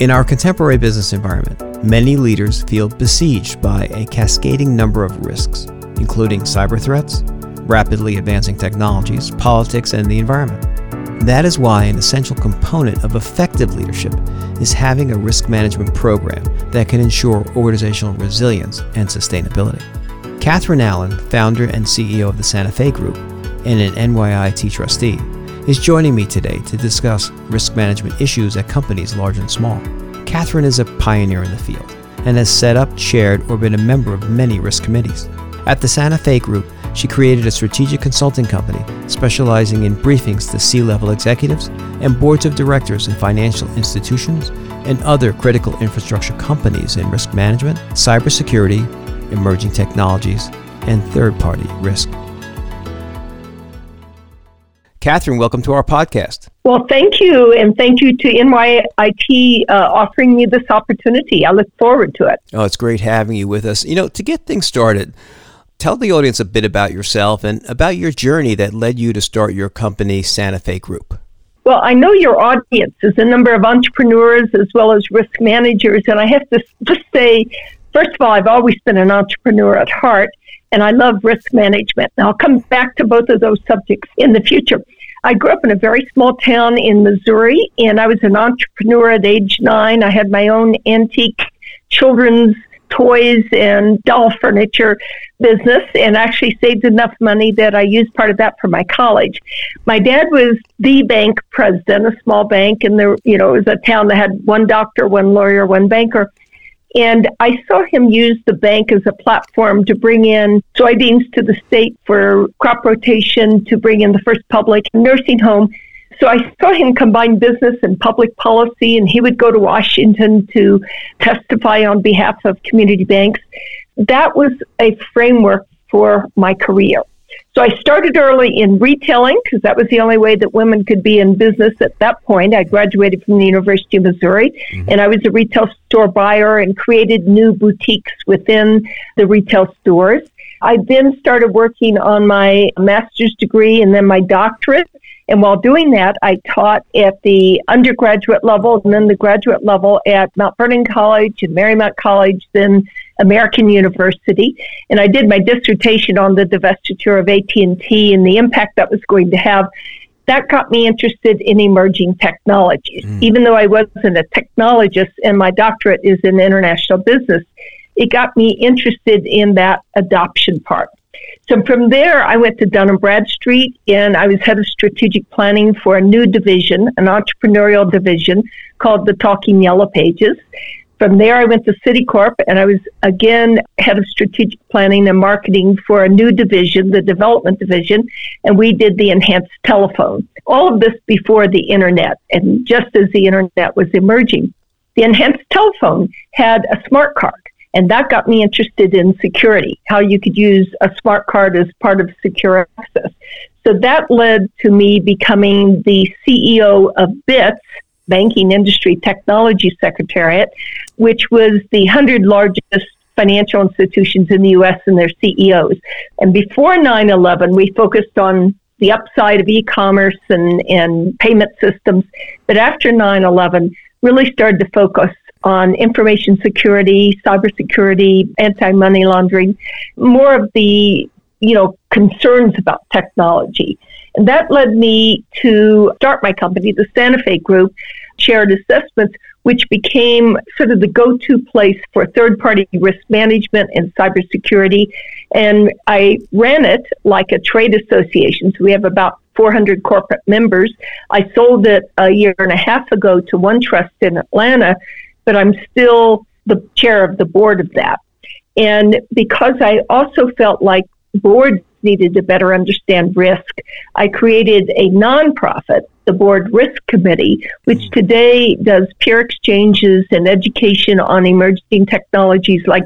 In our contemporary business environment, many leaders feel besieged by a cascading number of risks, including cyber threats, rapidly advancing technologies, politics, and the environment. That is why an essential component of effective leadership is having a risk management program that can ensure organizational resilience and sustainability. Catherine Allen, founder and CEO of the Santa Fe Group and an NYIT trustee, is joining me today to discuss risk management issues at companies large and small. Catherine is a pioneer in the field and has set up, chaired, or been a member of many risk committees. At the Santa Fe Group, she created a strategic consulting company specializing in briefings to C level executives and boards of directors in financial institutions and other critical infrastructure companies in risk management, cybersecurity, emerging technologies, and third party risk. Catherine, welcome to our podcast. Well, thank you, and thank you to NYIT uh, offering me this opportunity. I look forward to it. Oh, it's great having you with us. You know, to get things started, tell the audience a bit about yourself and about your journey that led you to start your company, Santa Fe Group. Well, I know your audience is a number of entrepreneurs as well as risk managers, and I have to just say, first of all, I've always been an entrepreneur at heart, and I love risk management. And I'll come back to both of those subjects in the future. I grew up in a very small town in Missouri, and I was an entrepreneur at age nine. I had my own antique children's toys and doll furniture business and actually saved enough money that I used part of that for my college. My dad was the bank president, a small bank, and there, you know, it was a town that had one doctor, one lawyer, one banker. And I saw him use the bank as a platform to bring in soybeans to the state for crop rotation, to bring in the first public nursing home so I saw him combine business and public policy, and he would go to Washington to testify on behalf of community banks. That was a framework for my career. So I started early in retailing because that was the only way that women could be in business at that point. I graduated from the University of Missouri mm-hmm. and I was a retail store buyer and created new boutiques within the retail stores. I then started working on my master's degree and then my doctorate and while doing that, I taught at the undergraduate level and then the graduate level at Mount Vernon College and Marymount College, then American University. And I did my dissertation on the divestiture of AT&T and the impact that was going to have. That got me interested in emerging technologies. Mm. Even though I wasn't a technologist and my doctorate is in international business, it got me interested in that adoption part. So from there, I went to Dun and Bradstreet, and I was head of strategic planning for a new division, an entrepreneurial division called the Talking Yellow Pages. From there, I went to Citicorp, and I was again head of strategic planning and marketing for a new division, the development division, and we did the enhanced telephone. All of this before the internet, and just as the internet was emerging. The enhanced telephone had a smart card. And that got me interested in security, how you could use a smart card as part of secure access. So that led to me becoming the CEO of BITS, Banking Industry Technology Secretariat, which was the 100 largest financial institutions in the US and their CEOs. And before 9 11, we focused on the upside of e commerce and, and payment systems. But after 9 11, really started to focus on information security, cybersecurity, anti-money laundering, more of the you know concerns about technology. That led me to start my company, the Santa Fe Group, Shared Assessments, which became sort of the go-to place for third-party risk management and cybersecurity. And I ran it like a trade association. So we have about 400 corporate members. I sold it a year and a half ago to OneTrust in Atlanta but I'm still the chair of the board of that. And because I also felt like boards needed to better understand risk, I created a nonprofit, the Board Risk Committee, which hmm. today does peer exchanges and education on emerging technologies like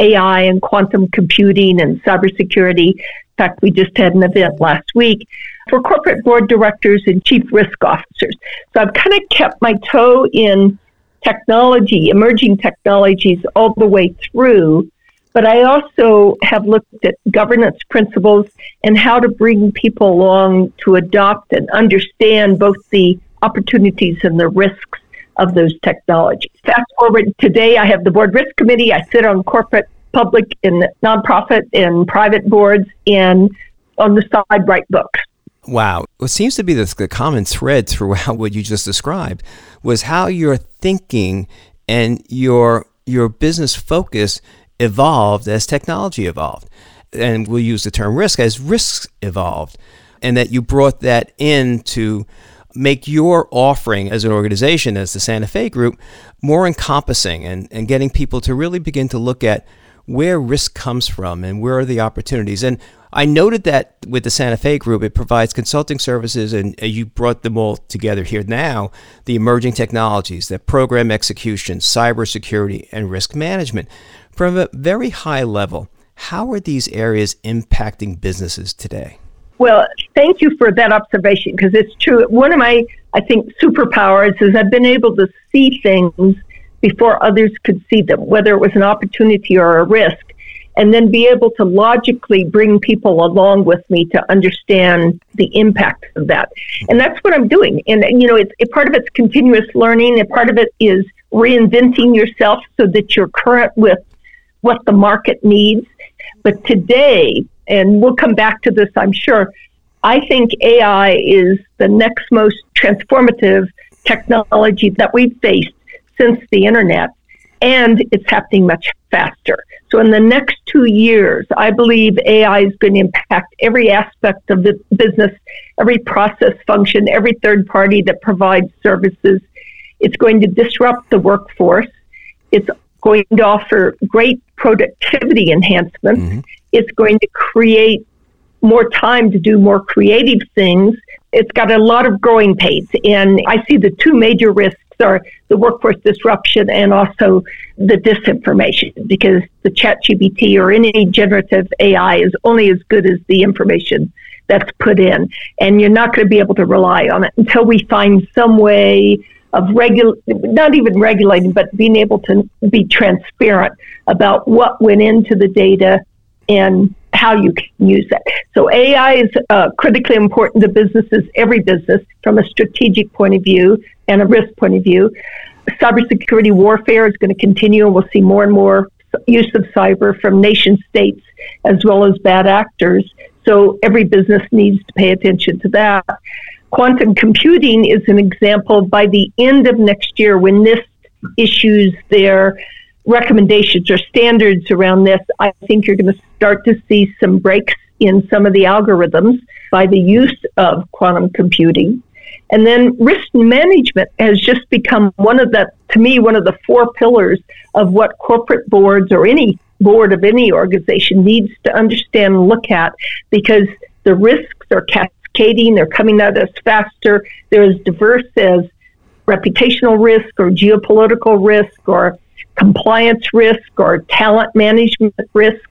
AI and quantum computing and cybersecurity. In fact, we just had an event last week for corporate board directors and chief risk officers. So I've kind of kept my toe in technology, emerging technologies all the way through. But I also have looked at governance principles and how to bring people along to adopt and understand both the opportunities and the risks of those technologies. Fast forward today, I have the board risk committee. I sit on corporate, public, and nonprofit and private boards, and on the side write books. Wow. What seems to be the, common thread throughout what you just described was how your thinking and your your business focus evolved as technology evolved. And we'll use the term risk as risks evolved. And that you brought that in to make your offering as an organization, as the Santa Fe Group, more encompassing and, and getting people to really begin to look at where risk comes from and where are the opportunities. And I noted that with the Santa Fe Group, it provides consulting services, and you brought them all together here now the emerging technologies, that program execution, cybersecurity, and risk management. From a very high level, how are these areas impacting businesses today? Well, thank you for that observation because it's true. One of my, I think, superpowers is I've been able to see things before others could see them, whether it was an opportunity or a risk, and then be able to logically bring people along with me to understand the impact of that. And that's what I'm doing. And, you know, it's, it, part of it's continuous learning, and part of it is reinventing yourself so that you're current with what the market needs. But today, and we'll come back to this, I'm sure, I think AI is the next most transformative technology that we've faced since the internet, and it's happening much faster. So, in the next two years, I believe AI is going to impact every aspect of the business, every process function, every third party that provides services. It's going to disrupt the workforce. It's going to offer great productivity enhancements. Mm-hmm. It's going to create more time to do more creative things. It's got a lot of growing pains. And I see the two major risks are the workforce disruption and also the disinformation because the chat GPT or any generative AI is only as good as the information that's put in. And you're not going to be able to rely on it until we find some way of regul not even regulating, but being able to be transparent about what went into the data and how you can use it. So AI is uh, critically important to businesses, every business, from a strategic point of view and a risk point of view. Cybersecurity warfare is going to continue, and we'll see more and more use of cyber from nation states as well as bad actors. So every business needs to pay attention to that. Quantum computing is an example by the end of next year when NIST issues their recommendations or standards around this, I think you're going to start to see some breaks in some of the algorithms by the use of quantum computing. And then risk management has just become one of the, to me, one of the four pillars of what corporate boards or any board of any organization needs to understand and look at because the risks are cascading, they're coming at us faster, they're as diverse as reputational risk or geopolitical risk or compliance risk or talent management risk.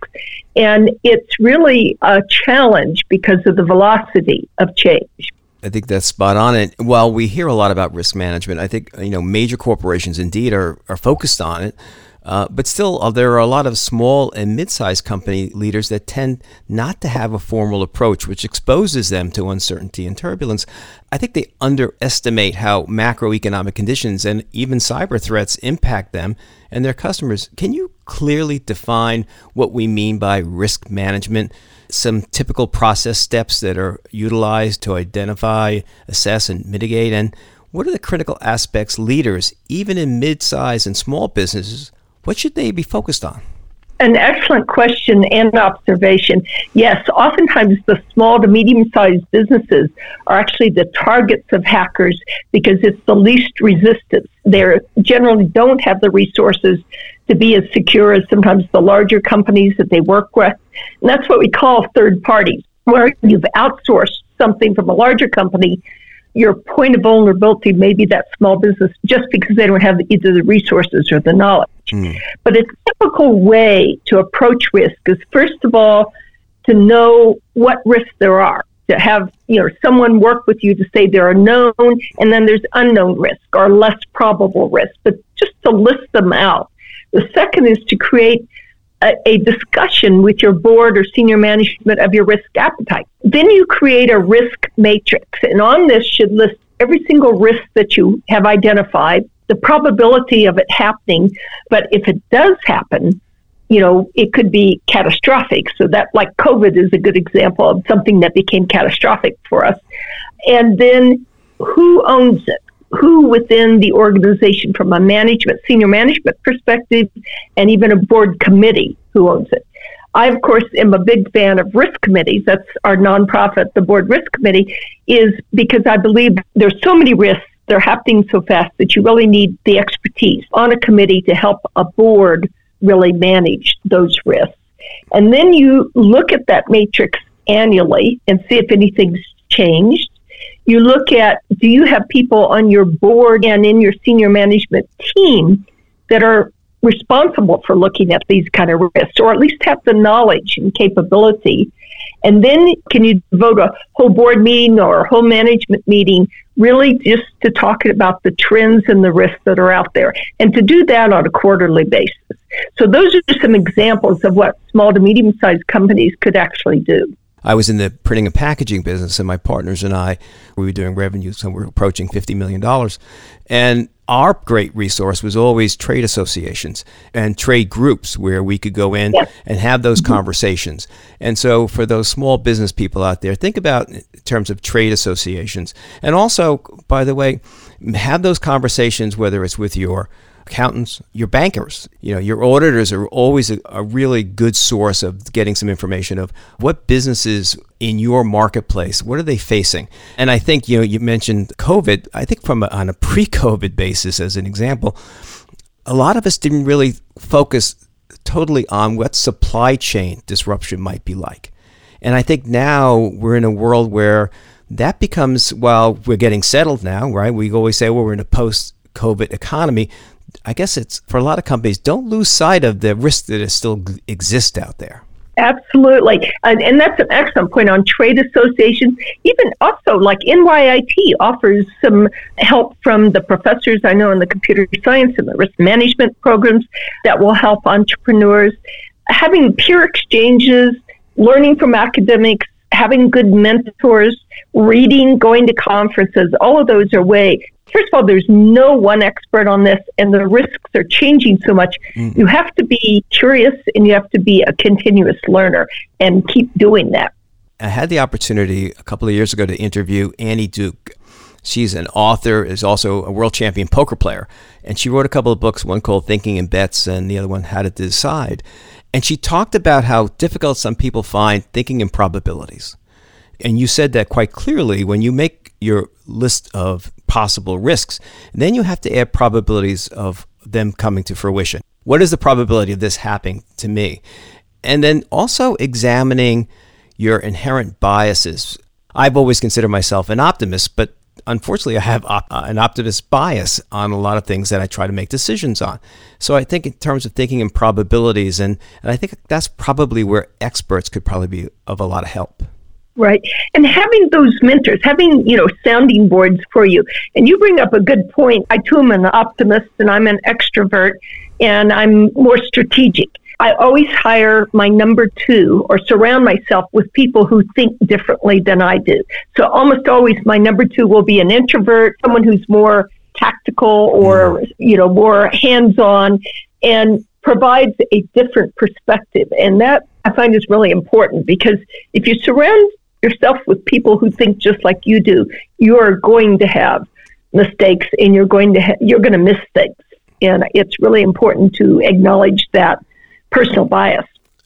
And it's really a challenge because of the velocity of change. I think that's spot on. And while we hear a lot about risk management, I think you know major corporations indeed are, are focused on it. Uh, but still, uh, there are a lot of small and mid-sized company leaders that tend not to have a formal approach, which exposes them to uncertainty and turbulence. I think they underestimate how macroeconomic conditions and even cyber threats impact them and their customers. Can you clearly define what we mean by risk management? Some typical process steps that are utilized to identify, assess, and mitigate, and what are the critical aspects leaders, even in mid-sized and small businesses, what should they be focused on? An excellent question and observation. Yes, oftentimes the small to medium sized businesses are actually the targets of hackers because it's the least resistance. They generally don't have the resources to be as secure as sometimes the larger companies that they work with. And that's what we call third parties, where you've outsourced something from a larger company your point of vulnerability may be that small business just because they don't have either the resources or the knowledge. Mm. But a typical way to approach risk is first of all to know what risks there are. To have you know someone work with you to say there are known and then there's unknown risk or less probable risk, but just to list them out. The second is to create a, a discussion with your board or senior management of your risk appetite. Then you create a risk matrix, and on this should list every single risk that you have identified the probability of it happening. But if it does happen, you know, it could be catastrophic. So that, like COVID, is a good example of something that became catastrophic for us. And then who owns it? Who within the organization, from a management, senior management perspective, and even a board committee, who owns it? I, of course, am a big fan of risk committees. That's our nonprofit, the Board Risk Committee, is because I believe there's so many risks. They're happening so fast that you really need the expertise on a committee to help a board really manage those risks. And then you look at that matrix annually and see if anything's changed. You look at do you have people on your board and in your senior management team that are responsible for looking at these kind of risks, or at least have the knowledge and capability. And then can you devote a whole board meeting or a whole management meeting really just to talk about the trends and the risks that are out there and to do that on a quarterly basis. So those are some examples of what small to medium sized companies could actually do. I was in the printing and packaging business, and my partners and I, we were doing revenues, so we we're approaching $50 million. And our great resource was always trade associations and trade groups where we could go in and have those mm-hmm. conversations. And so, for those small business people out there, think about in terms of trade associations. And also, by the way, have those conversations, whether it's with your accountants, your bankers, you know, your auditors are always a, a, really good source of getting some information of what businesses in your marketplace, what are they facing? And I think, you know, you mentioned COVID. I think from a, on a pre-COVID basis, as an example, a lot of us didn't really focus totally on what supply chain disruption might be like. And I think now we're in a world where that becomes, well, we're getting settled now, right? We always say, well, we're in a post COVID economy. I guess it's for a lot of companies, don't lose sight of the risk that still exists out there. Absolutely. And, and, that's an excellent point on trade associations. Even also, like NYIT offers some help from the professors I know in the computer science and the risk management programs that will help entrepreneurs. Having peer exchanges, learning from academics, having good mentors, reading, going to conferences, all of those are way first of all, there's no one expert on this, and the risks are changing so much. Mm. You have to be curious and you have to be a continuous learner and keep doing that. I had the opportunity a couple of years ago to interview Annie Duke. She's an author, is also a world champion poker player, and she wrote a couple of books, one called Thinking in Bets and the other one How to Decide. And she talked about how difficult some people find thinking in probabilities. And you said that quite clearly when you make your list of possible risks. And then you have to add probabilities of them coming to fruition. What is the probability of this happening to me? And then also examining your inherent biases. I've always considered myself an optimist, but unfortunately, I have op- uh, an optimist bias on a lot of things that I try to make decisions on. So I think in terms of thinking in probabilities, and, and I think that's probably where experts could probably be of a lot of help. Right. And having those mentors, having, you know, sounding boards for you. And you bring up a good point. I too am an optimist and I'm an extrovert and I'm more strategic. I always hire my number two or surround myself with people who think differently than I do. So almost always my number two will be an introvert, someone who's more tactical or, mm. you know, more hands on and provides a different perspective. And that I find is really important because if you surround yourself with people who think just like you do, you are going to have mistakes and you're going to ha- you're going to miss things. And it's really important to acknowledge that personal bias.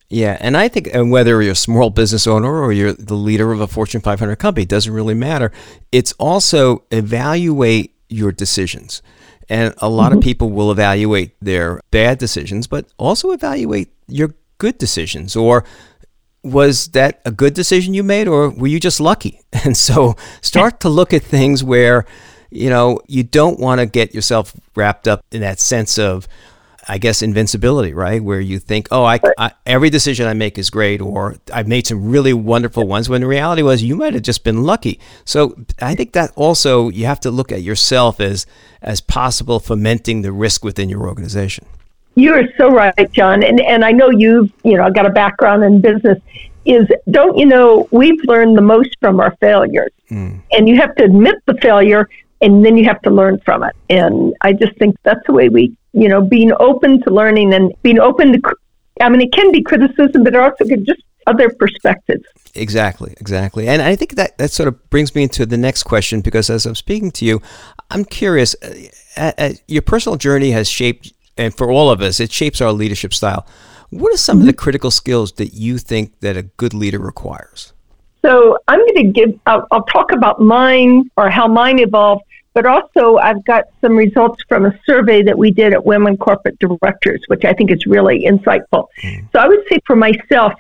Yeah, and I think and whether you're a small business owner or you're the leader of a Fortune 500 company, it doesn't really matter. It's also evaluate your decisions. And a lot mm-hmm. of people will evaluate their bad decisions, but also evaluate your good decisions or was that a good decision you made or were you just lucky? And so start to look at things where, you know, you don't want to get yourself wrapped up in that sense of, I guess, invincibility, right? Where you think, oh, I, I, every decision I make is great, or I've made some really wonderful ones, when the reality was you might have just been lucky. So I think that also you have to look at yourself as, as possible fomenting the risk within your organization. You are so right, John. And and I know you've you know got a background in business. Is don't you know we've learned the most from our failures, mm. and you have to admit the failure, and then you have to learn from it. And I just think that's the way we, you know, being open to learning and being open to, I mean, it can be criticism, but it also could just other perspectives. Exactly, exactly. And I think that, that sort of brings me into the next question because as I'm speaking to you, I'm curious, uh, uh, your personal journey has shaped, and for all of us, it shapes our leadership style. What are some mm-hmm. of the mm-hmm. critical skills that you think that a good leader requires? So I'm going to give, I'll, I'll talk about mine or how mine evolved, but also I've got some results from a survey that we did at Women Corporate Directors, which I think is really insightful. Mm. So I would say for myself,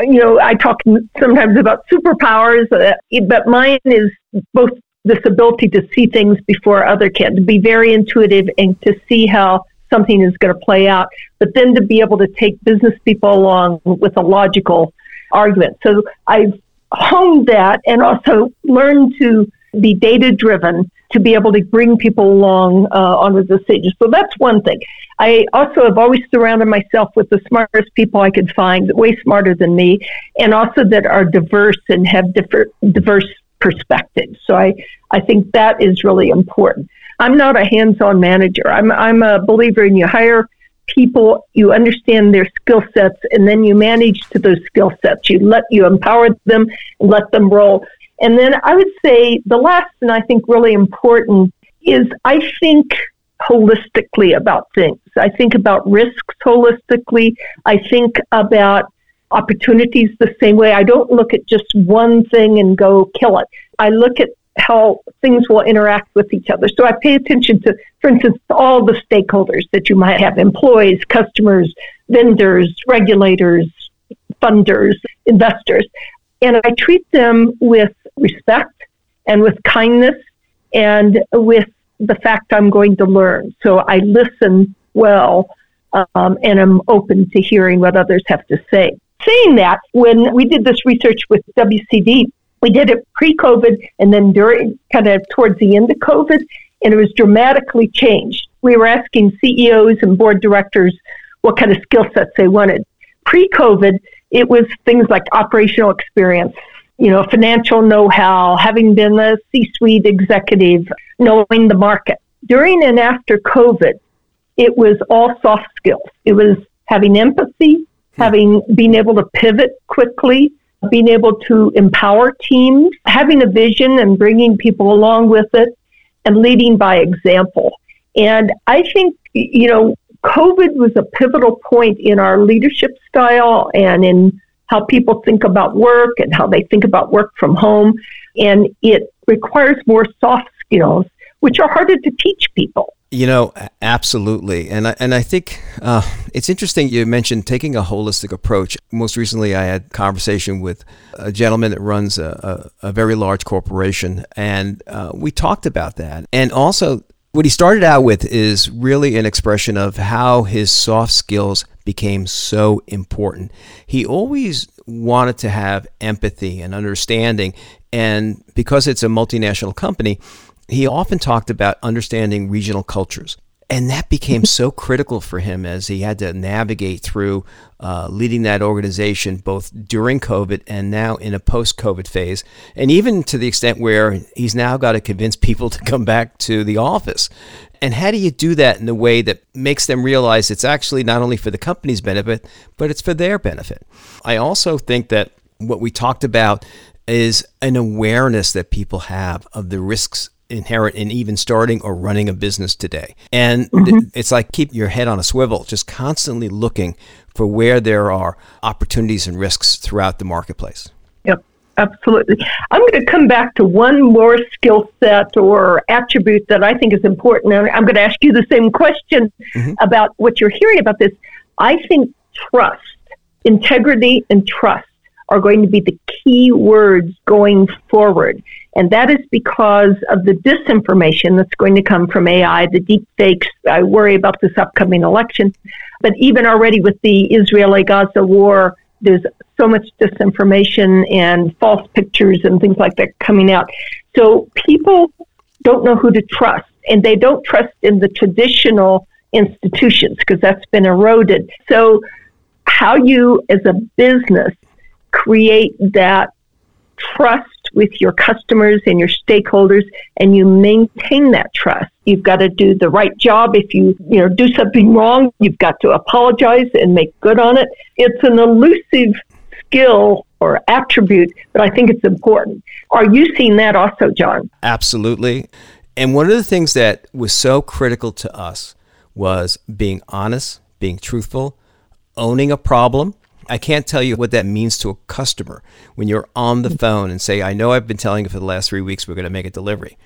you know, I talk sometimes about superpowers, uh, but mine is both this ability to see things before other can, to be very intuitive and to see how something is going to play out, but then to be able to take business people along with a logical argument. So I've honed that and also learned to be data driven to be able to bring people along uh, onto the stages. So that's one thing. I also have always surrounded myself with the smartest people I could find, way smarter than me, and also that are diverse and have different diverse perspectives. So I, I think that is really important. I'm not a hands-on manager. I'm I'm a believer in you hire people, you understand their skill sets, and then you manage to those skill sets. You let you empower them, let them roll. And then I would say the last and I think really important is I think holistically about things. I think about risks holistically. I think about opportunities the same way. I don't look at just one thing and go kill it. I look at how things will interact with each other. So I pay attention to, for instance, all the stakeholders that you might have employees, customers, vendors, regulators, funders, investors. And I treat them with respect and with kindness and with the fact I'm going to learn. So I listen well um, and I'm open to hearing what others have to say. Saying that, when we did this research with WCD, we did it pre COVID and then during kind of towards the end of COVID, and it was dramatically changed. We were asking CEOs and board directors what kind of skill sets they wanted. Pre COVID, it was things like operational experience, you know, financial know how, having been a C suite executive, knowing the market. During and after COVID, it was all soft skills. It was having empathy, hmm. having being able to pivot quickly, being able to empower teams, having a vision and bringing people along with it, and leading by example. And I think, you know, COVID was a pivotal point in our leadership style and in how people think about work and how they think about work from home. And it requires more soft skills, which are harder to teach people. You know, absolutely, and I, and I think uh, it's interesting you mentioned taking a holistic approach. Most recently, I had a conversation with a gentleman that runs a, a, a very large corporation, and uh, we talked about that. And also, what he started out with is really an expression of how his soft skills became so important. He always wanted to have empathy and understanding, and because it's a multinational company he often talked about understanding regional cultures. And that became so critical for him as he had to navigate through uh, leading that organization both during COVID and now in a post COVID phase. And even to the extent where he's now got to convince people to come back to the office. And how do you do that in a way that makes them realize it's actually not only for the company's benefit, but it's for their benefit? I also think that what we talked about is an awareness that people have of the risks inherent in even starting or running a business today. And mm-hmm. it's like keep your head on a swivel, just constantly looking for where there are opportunities and risks throughout the marketplace. Yep, absolutely. I'm going to come back to one more skill set or attribute that I think is important. And I'm going to ask you the same question mm-hmm. about what you're hearing about this. I think trust, integrity, and trust are going to be the key words going forward. And that is because of the disinformation that's going to come from AI, the deep fakes. I worry about this upcoming election. But even already with the Israeli Gaza war, there's so much disinformation and false pictures and things like that coming out. So people don't know who to trust, and they don't trust in the traditional institutions because that's been eroded. So, how you as a business create that trust with your customers and your stakeholders and you maintain that trust. You've got to do the right job. If you, you know, do something wrong, you've got to apologize and make good on it. It's an elusive skill or attribute, but I think it's important. Are you seeing that also, John? Absolutely. And one of the things that was so critical to us was being honest, being truthful, owning a problem. I can't tell you what that means to a customer when you're on the phone and say, I know I've been telling you for the last three weeks we're going to make a delivery.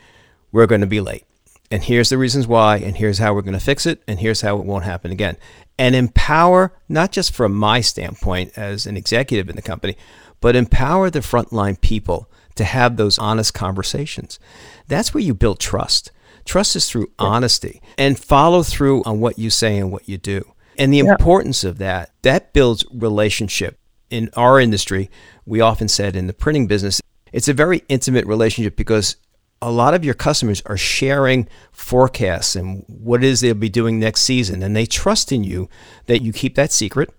We're going to be late. And here's the reasons why, and here's how we're going to fix it, and here's how it won't happen again. And empower, not just from my standpoint as an executive in the company, but empower the frontline people to have those honest conversations. That's where you build trust. Trust is through honesty and follow through on what you say and what you do. And the yeah. importance of that, that builds relationship. In our industry, we often said in the printing business, it's a very intimate relationship because a lot of your customers are sharing forecasts and what it is they'll be doing next season. And they trust in you that you keep that secret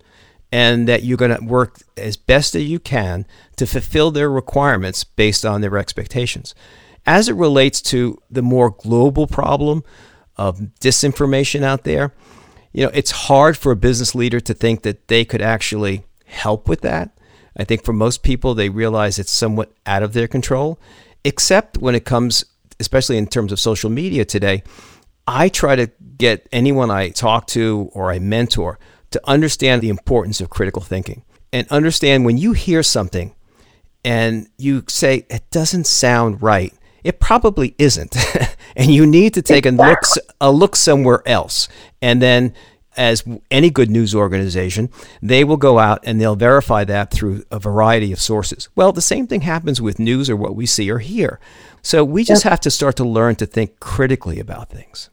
and that you're going to work as best as you can to fulfill their requirements based on their expectations. As it relates to the more global problem of disinformation out there, you know, it's hard for a business leader to think that they could actually help with that. I think for most people, they realize it's somewhat out of their control, except when it comes, especially in terms of social media today. I try to get anyone I talk to or I mentor to understand the importance of critical thinking and understand when you hear something and you say it doesn't sound right, it probably isn't. and you need to take a look a look somewhere else. And then as any good news organization, they will go out and they'll verify that through a variety of sources. Well, the same thing happens with news or what we see or hear. So we just yep. have to start to learn to think critically about things.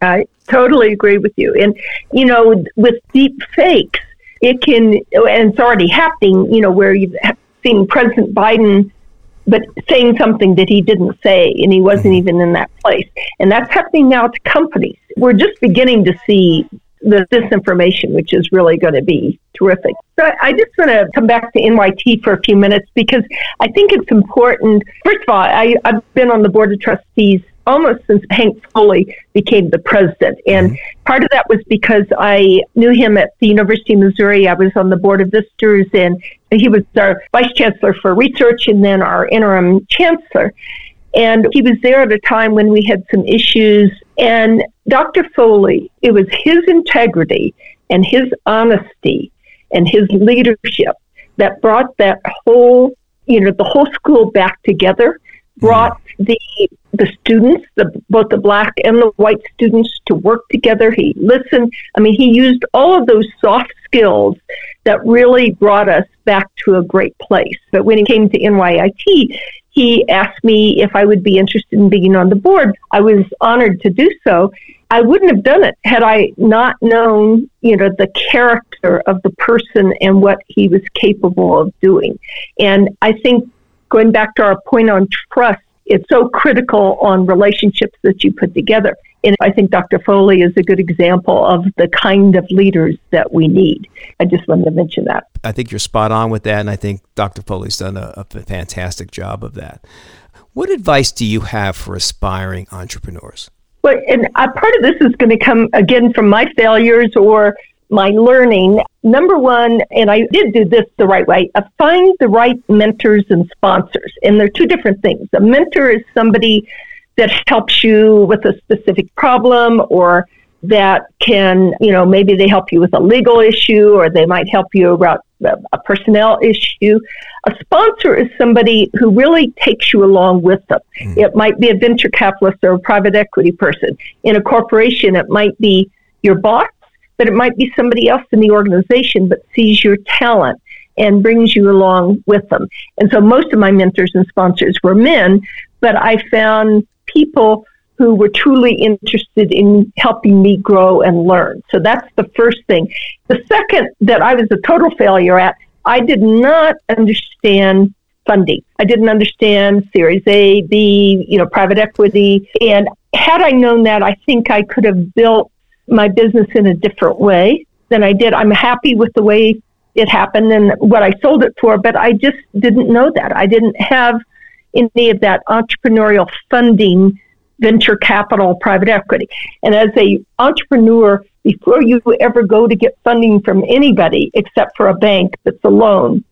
I totally agree with you. And, you know, with deep fakes, it can, and it's already happening, you know, where you've seen President Biden, but saying something that he didn't say and he wasn't mm-hmm. even in that place. And that's happening now to companies. We're just beginning to see the disinformation, which is really going to be terrific. So I just want to come back to NYIT for a few minutes because I think it's important. First of all, I, I've been on the board of trustees almost since Hank Foley became the president. And mm-hmm. part of that was because I knew him at the University of Missouri. I was on the board of visitors, and he was our vice chancellor for research and then our interim chancellor. And he was there at a time when we had some issues. And Dr. Foley, it was his integrity and his honesty and his leadership that brought that whole, you know, the whole school back together, brought the the students, the, both the black and the white students, to work together. He listened. I mean, he used all of those soft skills that really brought us back to a great place. But when he came to NYIT, he asked me if I would be interested in being on the board. I was honored to do so. I wouldn't have done it had I not known, you know, the character of the person and what he was capable of doing. And I think going back to our point on trust, it's so critical on relationships that you put together. And I think Dr. Foley is a good example of the kind of leaders that we need. I just wanted to mention that. I think you're spot on with that. And I think Dr. Foley's done a, a fantastic job of that. What advice do you have for aspiring entrepreneurs? Well, and a part of this is going to come again from my failures or my learning. Number one, and I did do this the right way, uh, find the right mentors and sponsors. And they're two different things. A mentor is somebody that helps you with a specific problem or that can, you know, maybe they help you with a legal issue or they might help you about a personnel issue. A sponsor is somebody who really takes you along with them. Mm. It might be a venture capitalist or a private equity person. In a corporation, it might be your boss but it might be somebody else in the organization that sees your talent and brings you along with them. And so most of my mentors and sponsors were men, but I found people who were truly interested in helping me grow and learn. So that's the first thing. The second that I was a total failure at, I did not understand funding. I didn't understand Series A, B, you know, private equity. And had I known that, I think I could have built my business in a different way than I did. I'm happy with the way it happened and what I sold it for, but I just didn't know that. I didn't have any of that entrepreneurial funding, venture capital, private equity. And as a entrepreneur, before you ever go to get funding from anybody except for a bank that's a loan,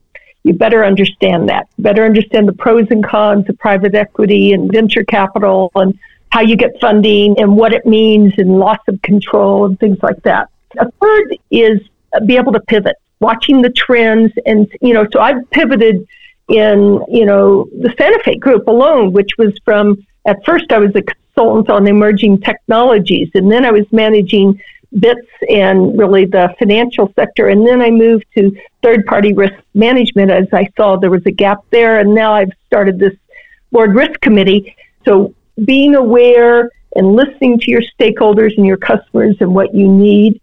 you better understand that. better understand the pros and cons of private equity and venture capital and how you get funding and what it means and loss of control and things like that. A third is be able to pivot, watching the trends. And, you know, so I've pivoted in, you know, the Santa Fe group alone, which was from, at first I was a consultant on emerging technologies, and then I was managing BITS and really the financial sector. And then I moved to third party risk management as I saw there was a gap there. And now I've started this board risk committee. So being aware and listening to your stakeholders and your customers and what you need.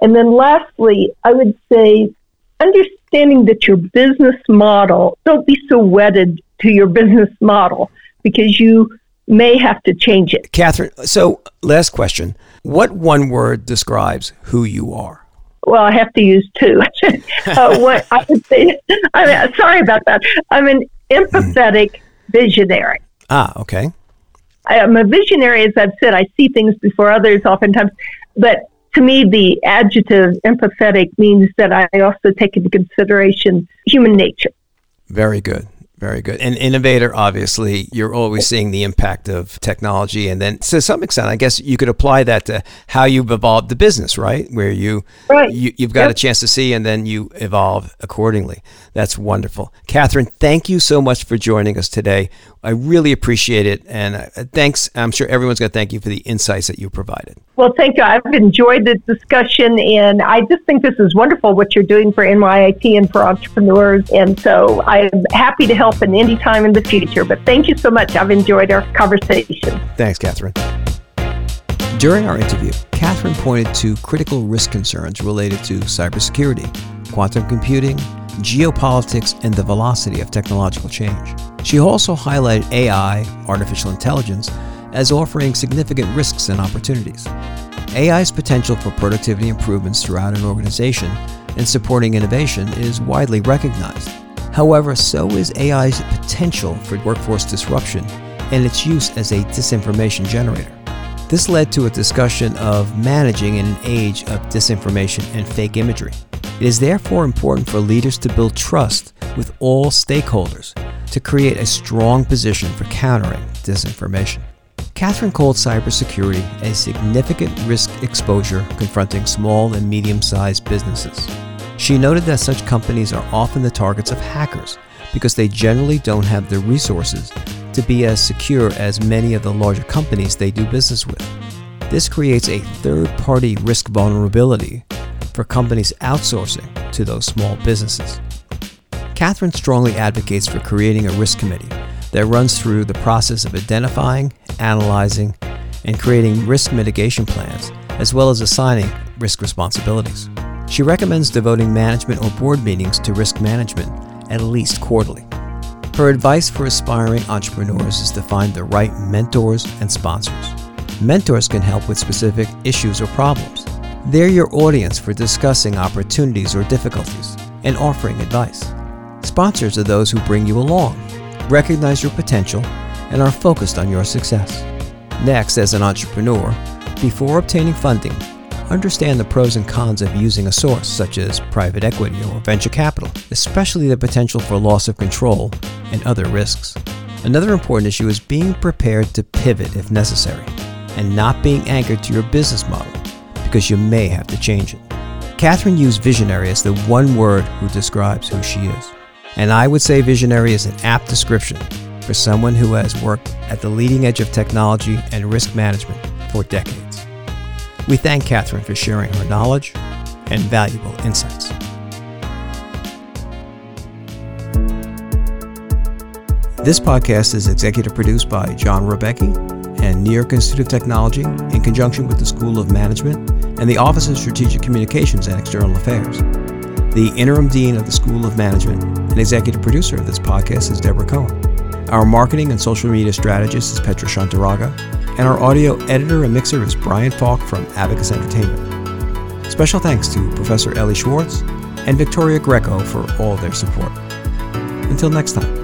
And then lastly, I would say understanding that your business model, don't be so wedded to your business model because you may have to change it. Catherine, so last question. What one word describes who you are? Well, I have to use two. uh, what I would say, I mean, sorry about that. I'm an empathetic visionary. Ah, okay. I'm a visionary, as I've said. I see things before others oftentimes, but to me, the adjective empathetic means that I also take into consideration human nature. Very good. Very good. And innovator, obviously, you're always seeing the impact of technology. And then to some extent, I guess you could apply that to how you've evolved the business, right? Where you, right. you have got yep. a chance to see and then you evolve accordingly. That's wonderful. Catherine, thank you so much for joining us today. I really appreciate it. And uh, thanks. I'm sure everyone's going to thank you for the insights that you provided. Well, thank you. I've enjoyed the discussion, and I just think this is wonderful what you're doing for NYIT and for entrepreneurs. And so I'm happy to help in any time in the future. But thank you so much. I've enjoyed our conversation. Thanks, Catherine. During our interview, Catherine pointed to critical risk concerns related to cybersecurity, quantum computing, geopolitics, and the velocity of technological change. She also highlighted AI, artificial intelligence, as offering significant risks and opportunities. AI's potential for productivity improvements throughout an organization and supporting innovation is widely recognized. However, so is AI's potential for workforce disruption and its use as a disinformation generator. This led to a discussion of managing in an age of disinformation and fake imagery. It is therefore important for leaders to build trust with all stakeholders to create a strong position for countering disinformation. Catherine called cybersecurity a significant risk exposure confronting small and medium sized businesses. She noted that such companies are often the targets of hackers because they generally don't have the resources to be as secure as many of the larger companies they do business with. This creates a third party risk vulnerability for companies outsourcing to those small businesses. Catherine strongly advocates for creating a risk committee that runs through the process of identifying, analyzing, and creating risk mitigation plans, as well as assigning risk responsibilities. She recommends devoting management or board meetings to risk management at least quarterly. Her advice for aspiring entrepreneurs is to find the right mentors and sponsors. Mentors can help with specific issues or problems, they're your audience for discussing opportunities or difficulties and offering advice. Sponsors are those who bring you along, recognize your potential, and are focused on your success. Next, as an entrepreneur, before obtaining funding, understand the pros and cons of using a source such as private equity or venture capital, especially the potential for loss of control and other risks. Another important issue is being prepared to pivot if necessary and not being anchored to your business model because you may have to change it. Catherine used visionary as the one word who describes who she is. And I would say visionary is an apt description for someone who has worked at the leading edge of technology and risk management for decades. We thank Catherine for sharing her knowledge and valuable insights. This podcast is executive produced by John Rebecchi and New York Institute of Technology in conjunction with the School of Management and the Office of Strategic Communications and External Affairs. The interim dean of the School of Management and executive producer of this podcast is Deborah Cohen. Our marketing and social media strategist is Petra Shantaraga, and our audio editor and mixer is Brian Falk from Abacus Entertainment. Special thanks to Professor Ellie Schwartz and Victoria Greco for all their support. Until next time.